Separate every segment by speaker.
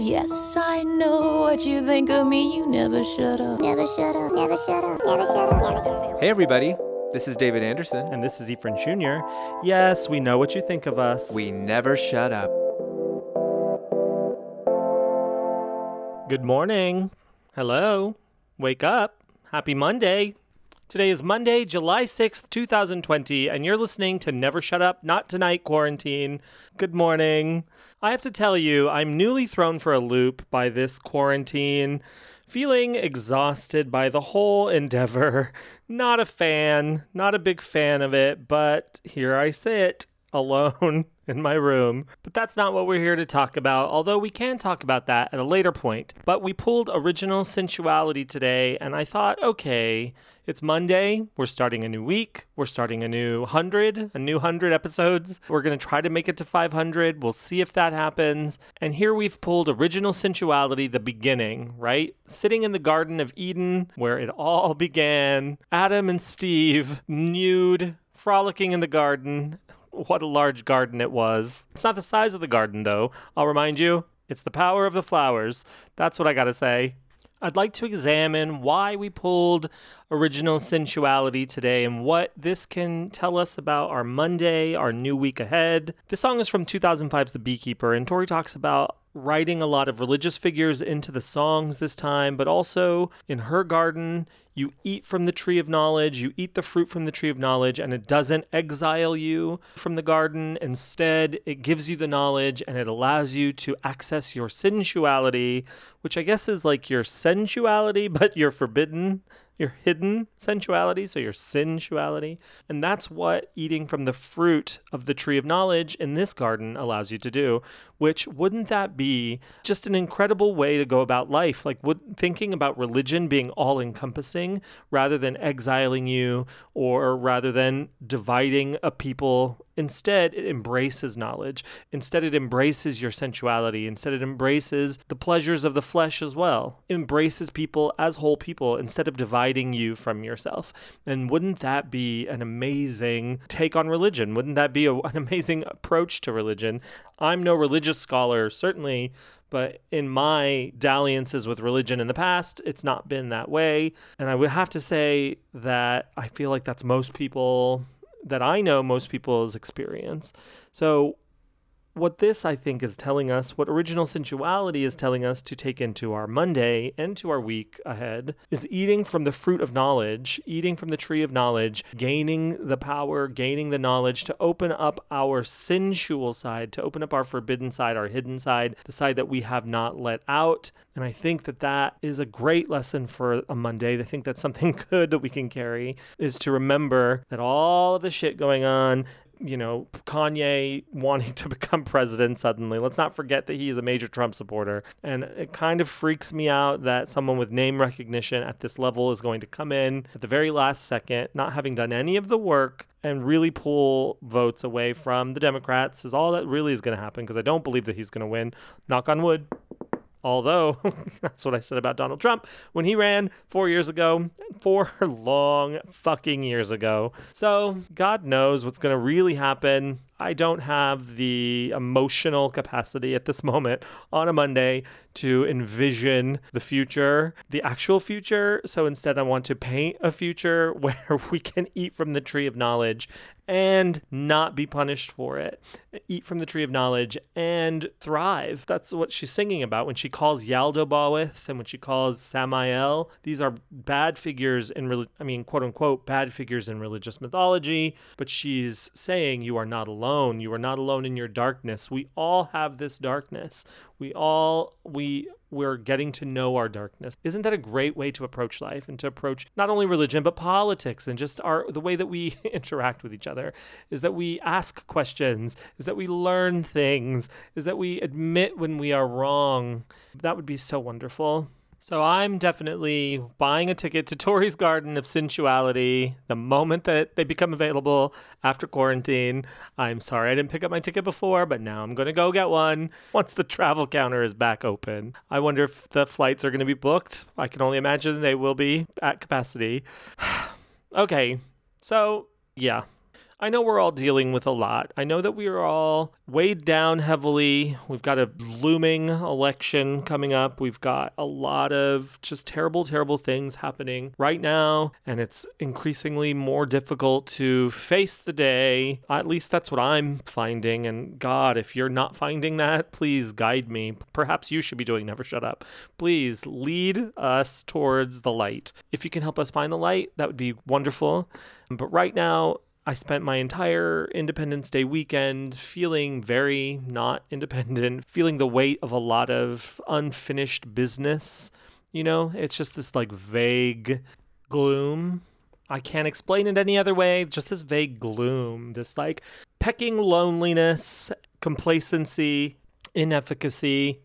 Speaker 1: Yes, I know what you think of me. You never shut up.
Speaker 2: Never shut up, never shut up, never shut up, never shut up.
Speaker 3: Hey, everybody. This is David Anderson.
Speaker 4: And this is Ephraim Jr. Yes, we know what you think of us.
Speaker 3: We never shut up.
Speaker 4: Good morning. Hello. Wake up. Happy Monday. Today is Monday, July 6th, 2020, and you're listening to Never Shut Up, Not Tonight Quarantine. Good morning. I have to tell you, I'm newly thrown for a loop by this quarantine, feeling exhausted by the whole endeavor. Not a fan, not a big fan of it, but here I sit alone in my room. But that's not what we're here to talk about, although we can talk about that at a later point. But we pulled original sinsuality today, and I thought, okay, it's Monday. We're starting a new week. We're starting a new 100, a new 100 episodes. We're going to try to make it to 500. We'll see if that happens. And here we've pulled original sinsuality, the beginning, right? Sitting in the Garden of Eden, where it all began. Adam and Steve, nude, frolicking in the garden. What a large garden it was. It's not the size of the garden, though. I'll remind you, it's the power of the flowers. That's what I gotta say. I'd like to examine why we pulled original sinsuality today and what this can tell us about our Monday, our new week ahead. This song is from 2005's The Beekeeper, and Tori talks about writing a lot of religious figures into the songs this time, but also in her garden, you eat from the tree of knowledge, you eat the fruit from the tree of knowledge, and it doesn't exile you from the garden. Instead, it gives you the knowledge and it allows you to access your sensuality, which I guess is like your sensuality, but you're forbidden your hidden sensuality, so your sensuality. And that's what eating from the fruit of the tree of knowledge in this garden allows you to do, which wouldn't that be just an incredible way to go about life? Like would, thinking about religion being all encompassing rather than exiling you or rather than dividing a people Instead, it embraces knowledge. Instead, it embraces your sensuality. Instead, it embraces the pleasures of the flesh as well. It embraces people as whole people instead of dividing you from yourself. And wouldn't that be an amazing take on religion? Wouldn't that be a, an amazing approach to religion? I'm no religious scholar, certainly, but in my dalliances with religion in the past, it's not been that way. And I would have to say that I feel like that's most people that I know most people's experience. So, what this I think is telling us, what original sinsuality is telling us to take into our Monday and to our week ahead, is eating from the fruit of knowledge, eating from the tree of knowledge, gaining the power, gaining the knowledge to open up our sensual side, to open up our forbidden side, our hidden side, the side that we have not let out. And I think that that is a great lesson for a Monday. I think that's something good that we can carry is to remember that all of the shit going on you know, Kanye wanting to become president suddenly. Let's not forget that he is a major Trump supporter. And it kind of freaks me out that someone with name recognition at this level is going to come in at the very last second, not having done any of the work and really pull votes away from the Democrats is all that really is going to happen because I don't believe that he's going to win. Knock on wood. Although, that's what I said about Donald Trump when he ran four years ago, four long fucking years ago. So, God knows what's going to really happen. I don't have the emotional capacity at this moment on a Monday to envision the future, the actual future. So instead, I want to paint a future where we can eat from the tree of knowledge and not be punished for it. Eat from the tree of knowledge and thrive. That's what she's singing about when she calls Yaldabaoth and when she calls Samael. These are bad figures in, I mean, quote unquote, bad figures in religious mythology, but she's saying you are not alone. You are not alone in your darkness. We all have this darkness. We all, we we're getting to know our darkness. Isn't that a great way to approach life and to approach not only religion but politics and just our the way that we interact with each other is that we ask questions, is that we learn things, is that we admit when we are wrong. That would be so wonderful. So I'm definitely buying a ticket to Tori's Garden of Sensuality the moment that they become available after quarantine. I'm sorry I didn't pick up my ticket before, but now I'm going to go get one once the travel counter is back open. I wonder if the flights are going to be booked. I can only imagine they will be at capacity. okay, so yeah, I know we're all dealing with a lot. I know that we are all weighed down heavily. We've got a looming election coming up. We've got a lot of just terrible, terrible things happening right now. And it's increasingly more difficult to face the day. At least that's what I'm finding. And God, if you're not finding that, please guide me. Perhaps you should be doing Never Shut Up. Please lead us towards the light. If you can help us find the light, that would be wonderful. But right now, I spent my entire Independence Day weekend feeling very not independent, feeling the weight of a lot of unfinished business. You know, it's just this like vague gloom. I can't explain it any other way, just this vague gloom, this like pecking loneliness, complacency, inefficacy,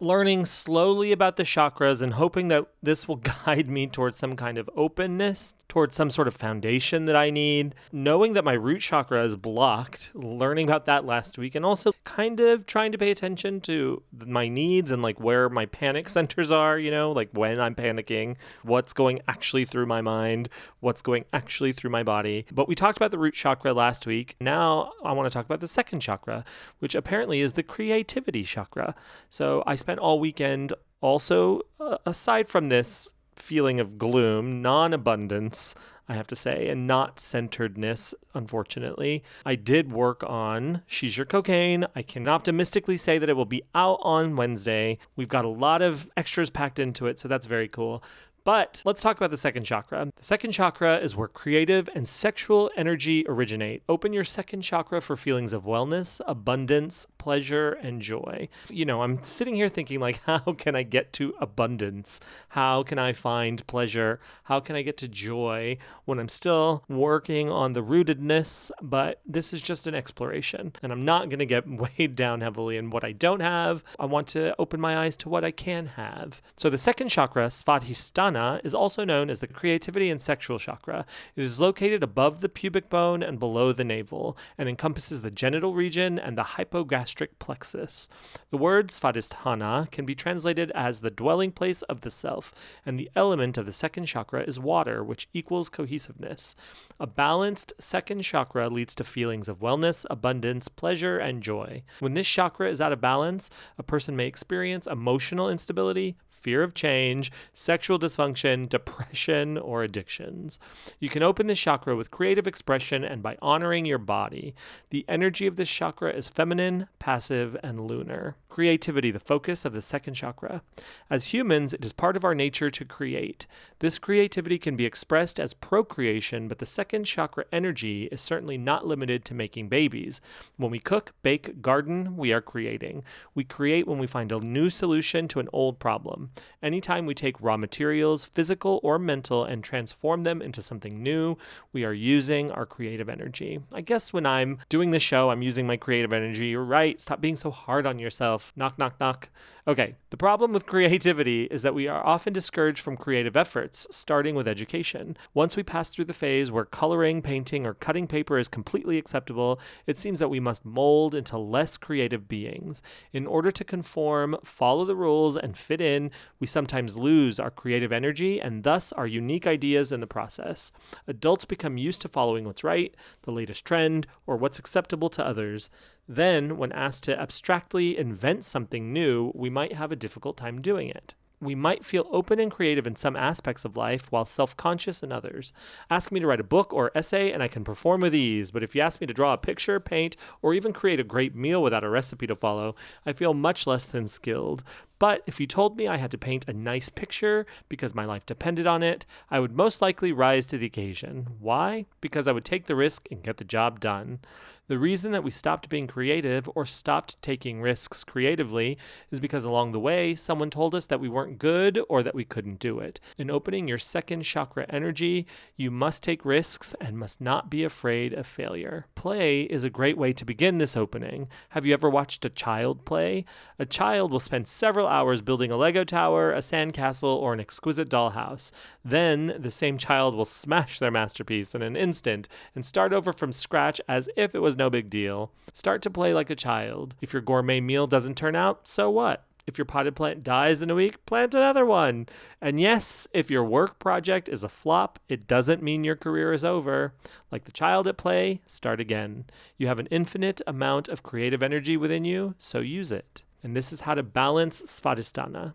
Speaker 4: learning slowly about the chakras and hoping that this will guide me towards some kind of openness, towards some sort of foundation that I need. Knowing that my root chakra is blocked, learning about that last week, and also kind of trying to pay attention to my needs and like where my panic centers are, you know, like when I'm panicking, what's going actually through my mind, what's going actually through my body. But we talked about the root chakra last week. Now I want to talk about the second chakra, which apparently is the creativity chakra. So I spent all weekend also, uh, aside from this feeling of gloom, non abundance, I have to say, and not centeredness, unfortunately. I did work on She's Your Cocaine. I can optimistically say that it will be out on Wednesday. We've got a lot of extras packed into it, so that's very cool. But let's talk about the second chakra. The second chakra is where creative and sexual energy originate. Open your second chakra for feelings of wellness, abundance, pleasure, and joy. You know, I'm sitting here thinking, like, how can I get to abundance? How can I find pleasure? How can I get to joy when I'm still working on the rootedness? But this is just an exploration, and I'm not going to get weighed down heavily in what I don't have. I want to open my eyes to what I can have. So the second chakra, Svadhisthana, is also known as the creativity and sexual chakra. It is located above the pubic bone and below the navel and encompasses the genital region and the hypogastric plexus. The word Svadhisthana can be translated as the dwelling place of the self, and the element of the second chakra is water, which equals cohesiveness. A balanced second chakra leads to feelings of wellness, abundance, pleasure, and joy. When this chakra is out of balance, a person may experience emotional instability, fear of change, sexual dysfunction, depression, or addictions. You can open this chakra with creative expression and by honoring your body. The energy of this chakra is feminine, passive, and lunar. Creativity, the focus of the second chakra. As humans, it is part of our nature to create. This creativity can be expressed as procreation, but the second chakra energy is certainly not limited to making babies. When we cook, bake, garden, we are creating. We create when we find a new solution to an old problem. Anytime we take raw materials, physical or mental, and transform them into something new, we are using our creative energy. I guess when I'm doing the show, I'm using my creative energy. You're right. Stop being so hard on yourself. Knock, knock, knock. Okay, the problem with creativity is that we are often discouraged from creative efforts, starting with education. Once we pass through the phase where coloring, painting, or cutting paper is completely acceptable, it seems that we must mold into less creative beings. In order to conform, follow the rules, and fit in, we sometimes lose our creative energy and thus our unique ideas in the process. Adults become used to following what's right, the latest trend, or what's acceptable to others. Then, when asked to abstractly invent something new, we might have a difficult time doing it. We might feel open and creative in some aspects of life while self conscious in others. Ask me to write a book or essay and I can perform with ease, but if you ask me to draw a picture, paint, or even create a great meal without a recipe to follow, I feel much less than skilled. But if you told me I had to paint a nice picture because my life depended on it, I would most likely rise to the occasion. Why? Because I would take the risk and get the job done. The reason that we stopped being creative or stopped taking risks creatively is because along the way, someone told us that we weren't good or that we couldn't do it. In opening your second chakra energy, you must take risks and must not be afraid of failure. Play is a great way to begin this opening. Have you ever watched a child play? A child will spend several hours building a Lego tower, a sandcastle, or an exquisite dollhouse. Then the same child will smash their masterpiece in an instant and start over from scratch as if it was no big deal. Start to play like a child. If your gourmet meal doesn't turn out, so what? If your potted plant dies in a week, plant another one. And yes, if your work project is a flop, it doesn't mean your career is over. Like the child at play, start again. You have an infinite amount of creative energy within you, so use it. And this is how to balance Svadhisthana.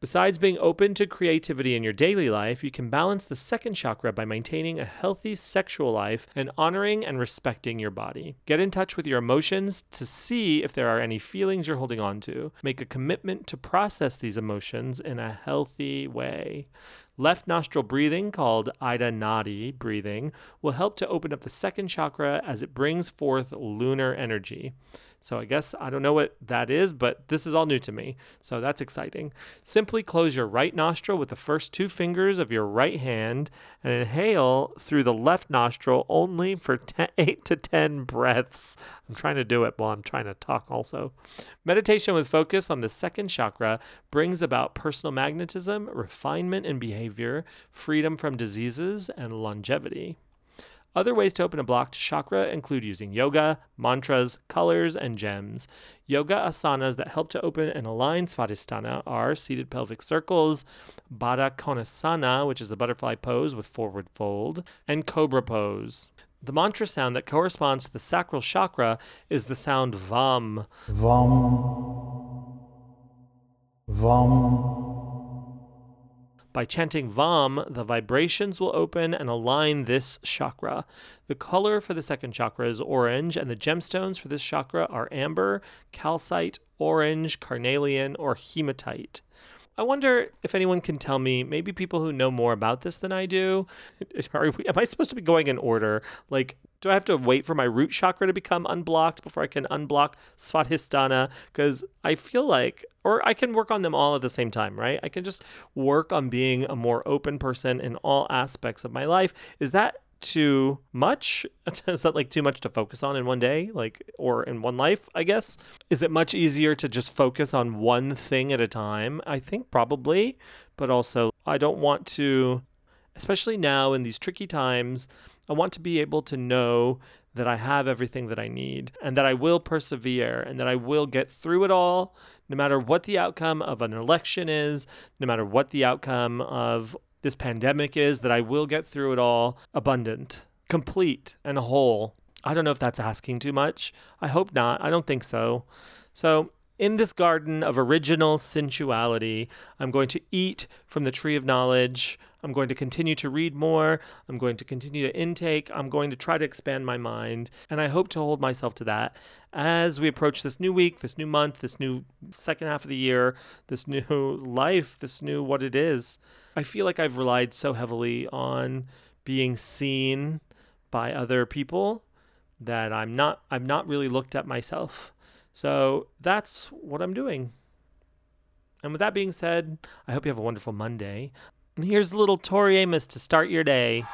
Speaker 4: Besides being open to creativity in your daily life, you can balance the second chakra by maintaining a healthy sexual life and honoring and respecting your body. Get in touch with your emotions to see if there are any feelings you're holding on to. Make a commitment to process these emotions in a healthy way. Left nostril breathing, called Ida Nadi breathing, will help to open up the second chakra as it brings forth lunar energy. So I guess I don't know what that is, but this is all new to me. So that's exciting. Simply close your right nostril with the first two fingers of your right hand and inhale through the left nostril only for 10, 8 to 10 breaths. I'm trying to do it while I'm trying to talk also. Meditation with focus on the second chakra brings about personal magnetism, refinement in behavior, freedom from diseases, and longevity. Other ways to open a blocked chakra include using yoga, mantras, colors, and gems. Yoga asanas that help to open and align Svadhisthana are seated pelvic circles, Baddha Konasana, which is a butterfly pose with forward fold, and cobra pose. The mantra sound that corresponds to the sacral chakra is the sound VAM.
Speaker 5: Vam. Vam.
Speaker 4: By chanting VAM, the vibrations will open and align this chakra. The color for the second chakra is orange, and the gemstones for this chakra are amber, calcite, orange, carnelian, or hematite. I wonder if anyone can tell me, maybe people who know more about this than I do. Are we, am I supposed to be going in order? Like, do I have to wait for my root chakra to become unblocked before I can unblock Svadhisthana? Because I feel like, or I can work on them all at the same time, right? I can just work on being a more open person in all aspects of my life. Is that too much? Is that like too much to focus on in one day, like or in one life? I guess. Is it much easier to just focus on one thing at a time? I think probably, but also I don't want to, especially now in these tricky times. I want to be able to know that I have everything that I need and that I will persevere and that I will get through it all, no matter what the outcome of an election is, no matter what the outcome of this pandemic is, that I will get through it all abundant, complete, and whole. I don't know if that's asking too much. I hope not. I don't think so. So, in this garden of original sinsuality, I'm going to eat from the tree of knowledge. I'm going to continue to read more. I'm going to continue to intake. I'm going to try to expand my mind. And I hope to hold myself to that as we approach this new week, this new month, this new second half of the year, this new life, this new what it is. I feel like I've relied so heavily on being seen by other people that I'm not I'm not really looked at myself. So that's what I'm doing. And with that being said, I hope you have a wonderful Monday. And here's a little Tori Amos to start your day.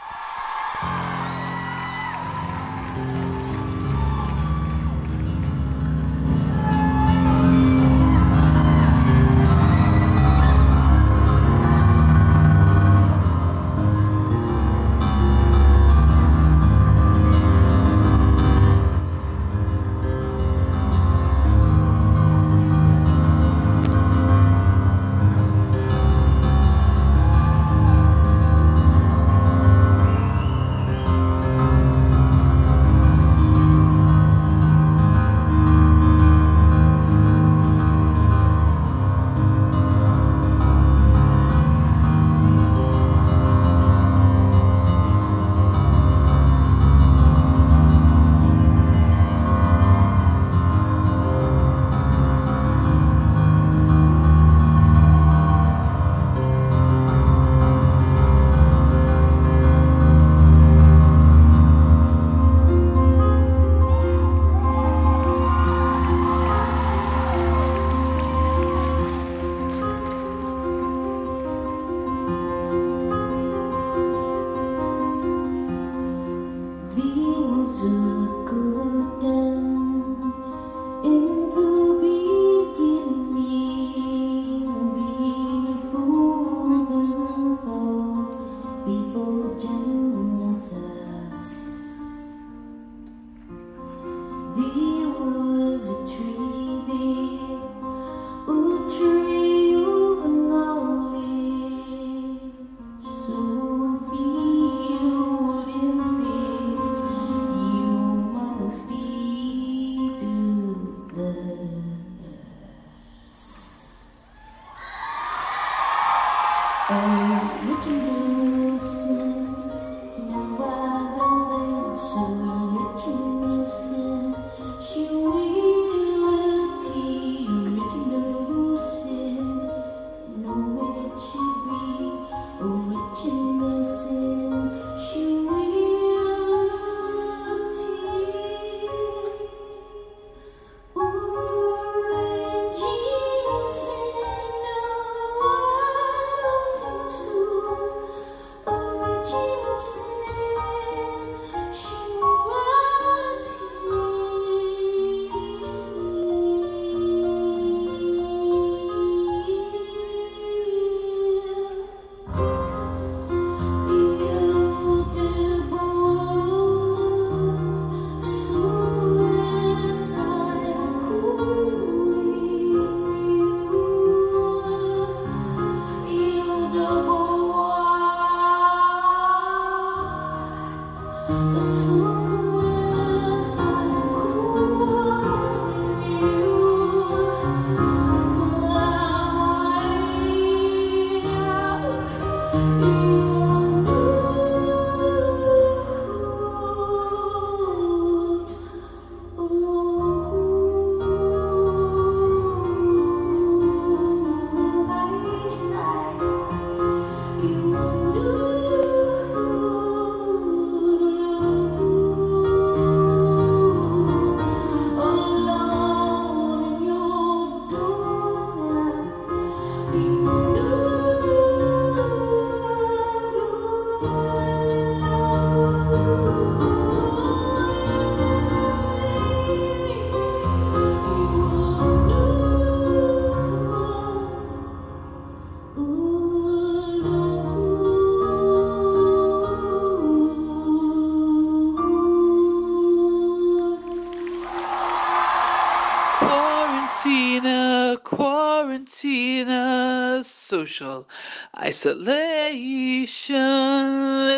Speaker 6: Social isolation.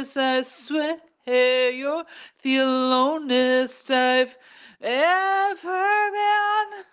Speaker 6: As I swear, you're the alonest I've ever been.